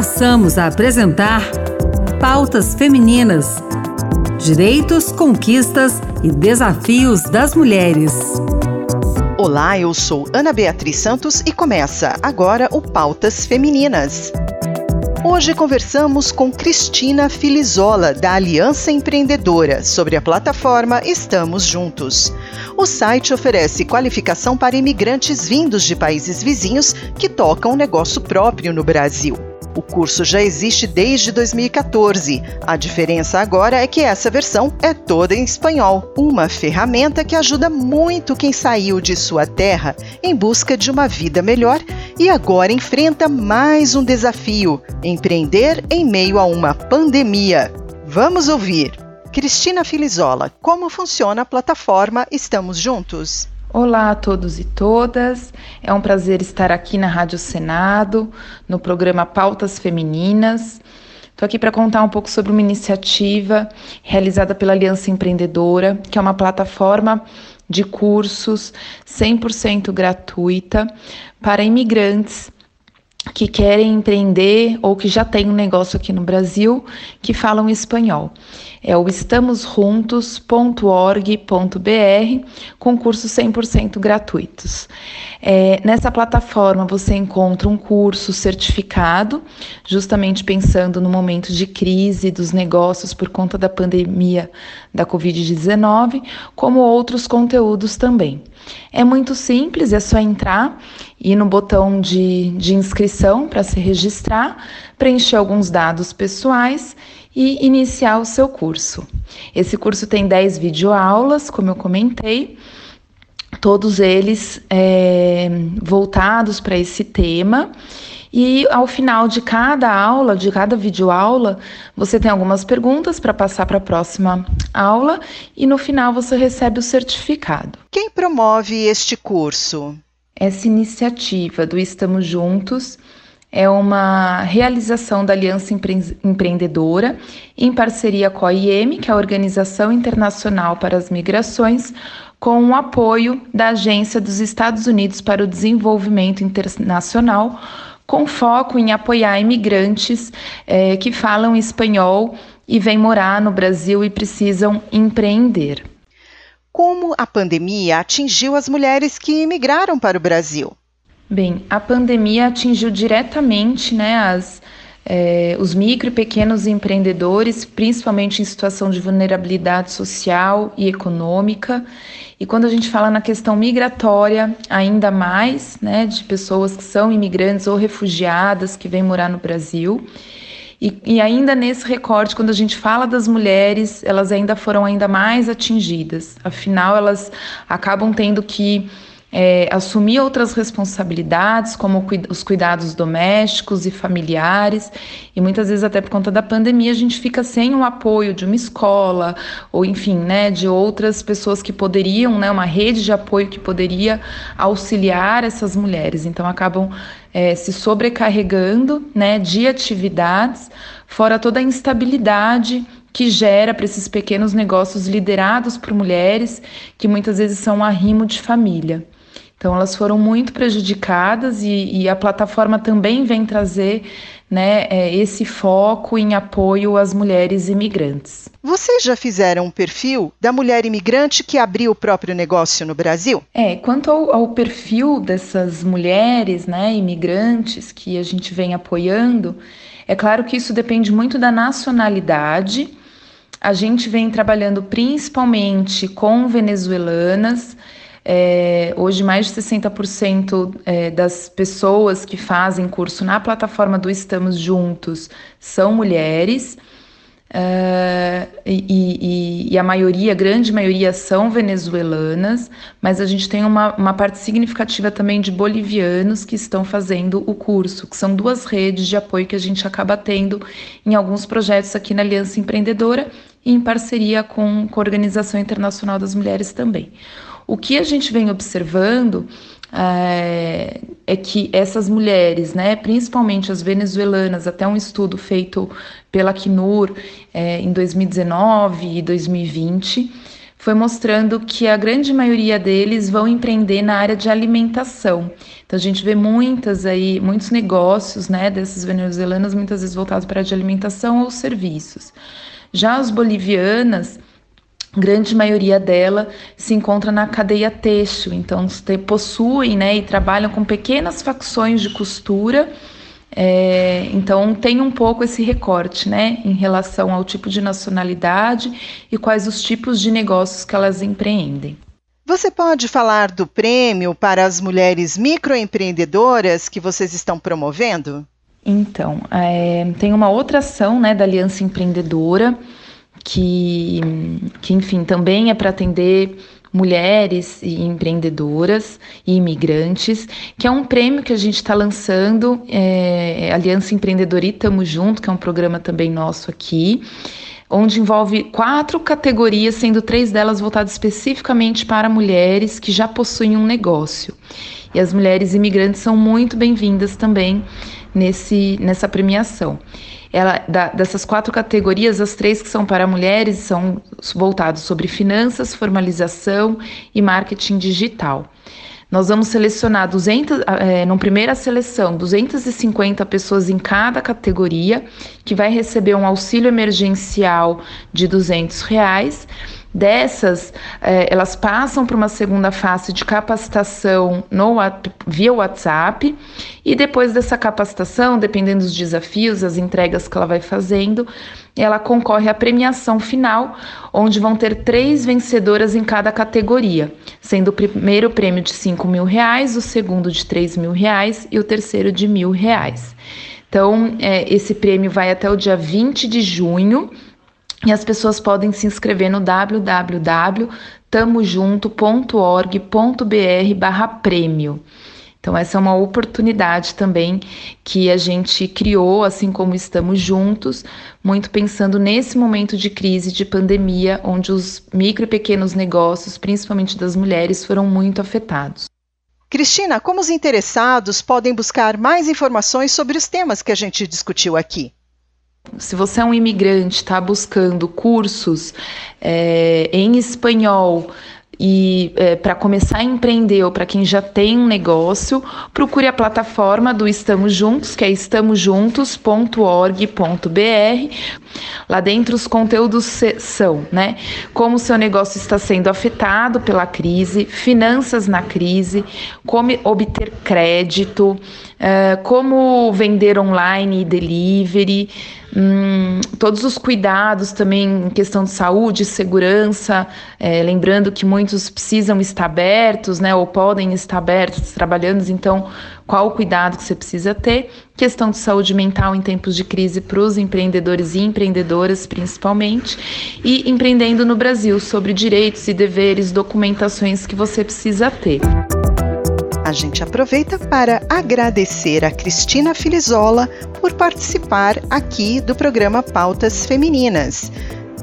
passamos a apresentar Pautas Femininas: Direitos, Conquistas e Desafios das Mulheres. Olá, eu sou Ana Beatriz Santos e começa agora o Pautas Femininas. Hoje conversamos com Cristina Filizola, da Aliança Empreendedora, sobre a plataforma Estamos Juntos. O site oferece qualificação para imigrantes vindos de países vizinhos que tocam negócio próprio no Brasil. O curso já existe desde 2014. A diferença agora é que essa versão é toda em espanhol, uma ferramenta que ajuda muito quem saiu de sua terra em busca de uma vida melhor e agora enfrenta mais um desafio: empreender em meio a uma pandemia. Vamos ouvir. Cristina Filizola, como funciona a plataforma Estamos Juntos? Olá a todos e todas. É um prazer estar aqui na Rádio Senado, no programa Pautas Femininas. Estou aqui para contar um pouco sobre uma iniciativa realizada pela Aliança Empreendedora, que é uma plataforma de cursos 100% gratuita para imigrantes que querem empreender ou que já têm um negócio aqui no Brasil que falam espanhol. É o estamosjuntos.org.br, com cursos 100% gratuitos. É, nessa plataforma você encontra um curso certificado, justamente pensando no momento de crise dos negócios por conta da pandemia da Covid-19, como outros conteúdos também. É muito simples, é só entrar e no botão de, de inscrição para se registrar, preencher alguns dados pessoais e iniciar o seu curso. Esse curso tem 10 videoaulas, como eu comentei, todos eles é, voltados para esse tema. E ao final de cada aula, de cada videoaula, você tem algumas perguntas para passar para a próxima aula e no final você recebe o certificado. Quem promove este curso? Essa iniciativa do Estamos Juntos é uma realização da Aliança Empre Empreendedora em parceria com a IEM, que é a Organização Internacional para as Migrações, com o apoio da Agência dos Estados Unidos para o Desenvolvimento Internacional, com foco em apoiar imigrantes é, que falam espanhol e vêm morar no Brasil e precisam empreender. Como a pandemia atingiu as mulheres que imigraram para o Brasil? Bem, a pandemia atingiu diretamente né, as, é, os micro e pequenos empreendedores, principalmente em situação de vulnerabilidade social e econômica. E quando a gente fala na questão migratória, ainda mais, né, de pessoas que são imigrantes ou refugiadas que vêm morar no Brasil. E, e, ainda nesse recorte, quando a gente fala das mulheres, elas ainda foram ainda mais atingidas. Afinal, elas acabam tendo que é, assumir outras responsabilidades, como os cuidados domésticos e familiares, e muitas vezes até por conta da pandemia a gente fica sem o apoio de uma escola, ou enfim, né, de outras pessoas que poderiam, né, uma rede de apoio que poderia auxiliar essas mulheres. Então acabam é, se sobrecarregando, né, de atividades, fora toda a instabilidade que gera para esses pequenos negócios liderados por mulheres que muitas vezes são um arrimo de família. Então, elas foram muito prejudicadas e, e a plataforma também vem trazer né, é, esse foco em apoio às mulheres imigrantes. Vocês já fizeram um perfil da mulher imigrante que abriu o próprio negócio no Brasil? É, quanto ao, ao perfil dessas mulheres né, imigrantes que a gente vem apoiando, é claro que isso depende muito da nacionalidade. A gente vem trabalhando principalmente com venezuelanas é, hoje, mais de 60% é, das pessoas que fazem curso na plataforma do Estamos Juntos são mulheres. Uh, e, e, e, a maioria, a grande maioria, são venezuelanas, mas a gente tem uma, uma parte significativa também de bolivianos que estão fazendo o curso, que são duas redes de apoio que a gente acaba tendo em alguns projetos aqui na Aliança Empreendedora e em parceria com, com a Organização Internacional das Mulheres também. O que a gente vem observando é, é, que essas mulheres, né, principalmente as venezuelanas, até um estudo feito pela Acnur é, em 2019 e 2020, foi mostrando que a grande maioria deles vão empreender na área de alimentação. Então a gente vê muitas aí, muitos negócios, né, dessas venezuelanas muitas vezes voltados para a de alimentação ou serviços. Já as bolivianas, grande maioria dela se encontra na cadeia têxtil, então possuem, né, e trabalham com pequenas facções de costura é, então tem um pouco esse recorte, né, em relação ao tipo de nacionalidade e quais os tipos de negócios que elas empreendem. Você pode falar do prêmio para as mulheres microempreendedoras que vocês estão promovendo? Então, é, tem uma outra ação né, da Aliança Empreendedora, que, que enfim, também é para atender mulheres e empreendedoras e imigrantes, que é um prêmio que a gente está lançando, é, Aliança Empreendedora e Tamo Junto, que é um programa também nosso aqui, onde envolve quatro categorias, sendo três delas voltadas especificamente para mulheres que já possuem um negócio. E as mulheres imigrantes são muito bem-vindas também nesse, nessa premiação. Ela, da, dessas quatro categorias, as três que são para mulheres são voltados sobre finanças, formalização e marketing digital. Nós vamos selecionar 200, é, no primeira seleção, 250 pessoas em cada categoria, que vai receber um auxílio emergencial de 200 reais Dessas, eh, elas passam para uma segunda fase de capacitação no, via WhatsApp, e depois dessa capacitação, dependendo dos desafios, as entregas que ela vai fazendo, ela concorre à premiação final, onde vão ter três vencedoras em cada categoria, sendo o primeiro prêmio de 5 mil reais, o segundo de 3 mil reais e o terceiro de mil reais. Então, eh, esse prêmio vai até o dia 20 de junho e as pessoas podem se inscrever no www.tamojunto.org.br barra prêmio. Então, essa é uma oportunidade também que a gente criou, assim como estamos juntos, muito pensando nesse momento de crise, de pandemia, onde os micro e pequenos negócios, principalmente das mulheres, foram muito afetados. Cristina, como os interessados podem buscar mais informações sobre os temas que a gente discutiu aqui? Se você é um imigrante, está buscando cursos é, em espanhol e é, para começar a empreender ou para quem já tem um negócio, procure a plataforma do Estamos Juntos, que é estamosjuntos.org.br. Lá dentro os conteúdos são, né? Como o seu negócio está sendo afetado pela crise, finanças na crise, como obter crédito, é, como vender online e delivery. Hum, todos os cuidados também em questão de saúde, segurança, é, lembrando que muitos precisam estar abertos, né, ou podem estar abertos, trabalhando, então qual o cuidado que você precisa ter? Questão de saúde mental em tempos de crise para os empreendedores e empreendedoras, principalmente, e empreendendo no Brasil sobre direitos e deveres, documentações que você precisa ter. A gente aproveita para agradecer a Cristina Filizola por participar aqui do programa Pautas Femininas.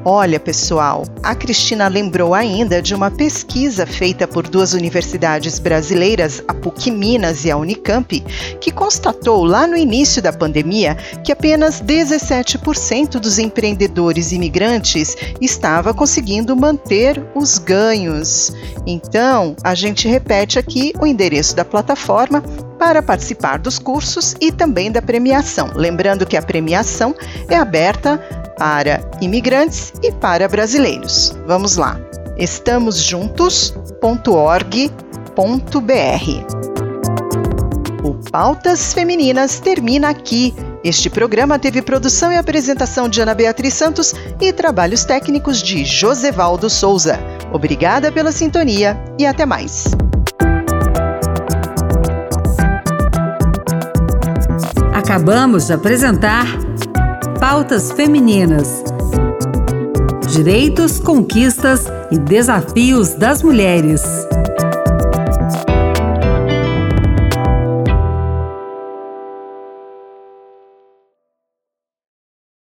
Olha, pessoal, a Cristina lembrou ainda de uma pesquisa feita por duas universidades brasileiras, a PUC Minas e a Unicamp, que constatou lá no início da pandemia que apenas 17% dos empreendedores imigrantes estava conseguindo manter os ganhos. Então, a gente repete aqui o endereço da plataforma para participar dos cursos e também da premiação. Lembrando que a premiação é aberta para imigrantes e para brasileiros. Vamos lá. estamosjuntos.org.br. O Pautas Femininas termina aqui. Este programa teve produção e apresentação de Ana Beatriz Santos e trabalhos técnicos de Josevaldo Souza. Obrigada pela sintonia e até mais. Acabamos de apresentar Pautas Femininas. Direitos, conquistas e desafios das mulheres.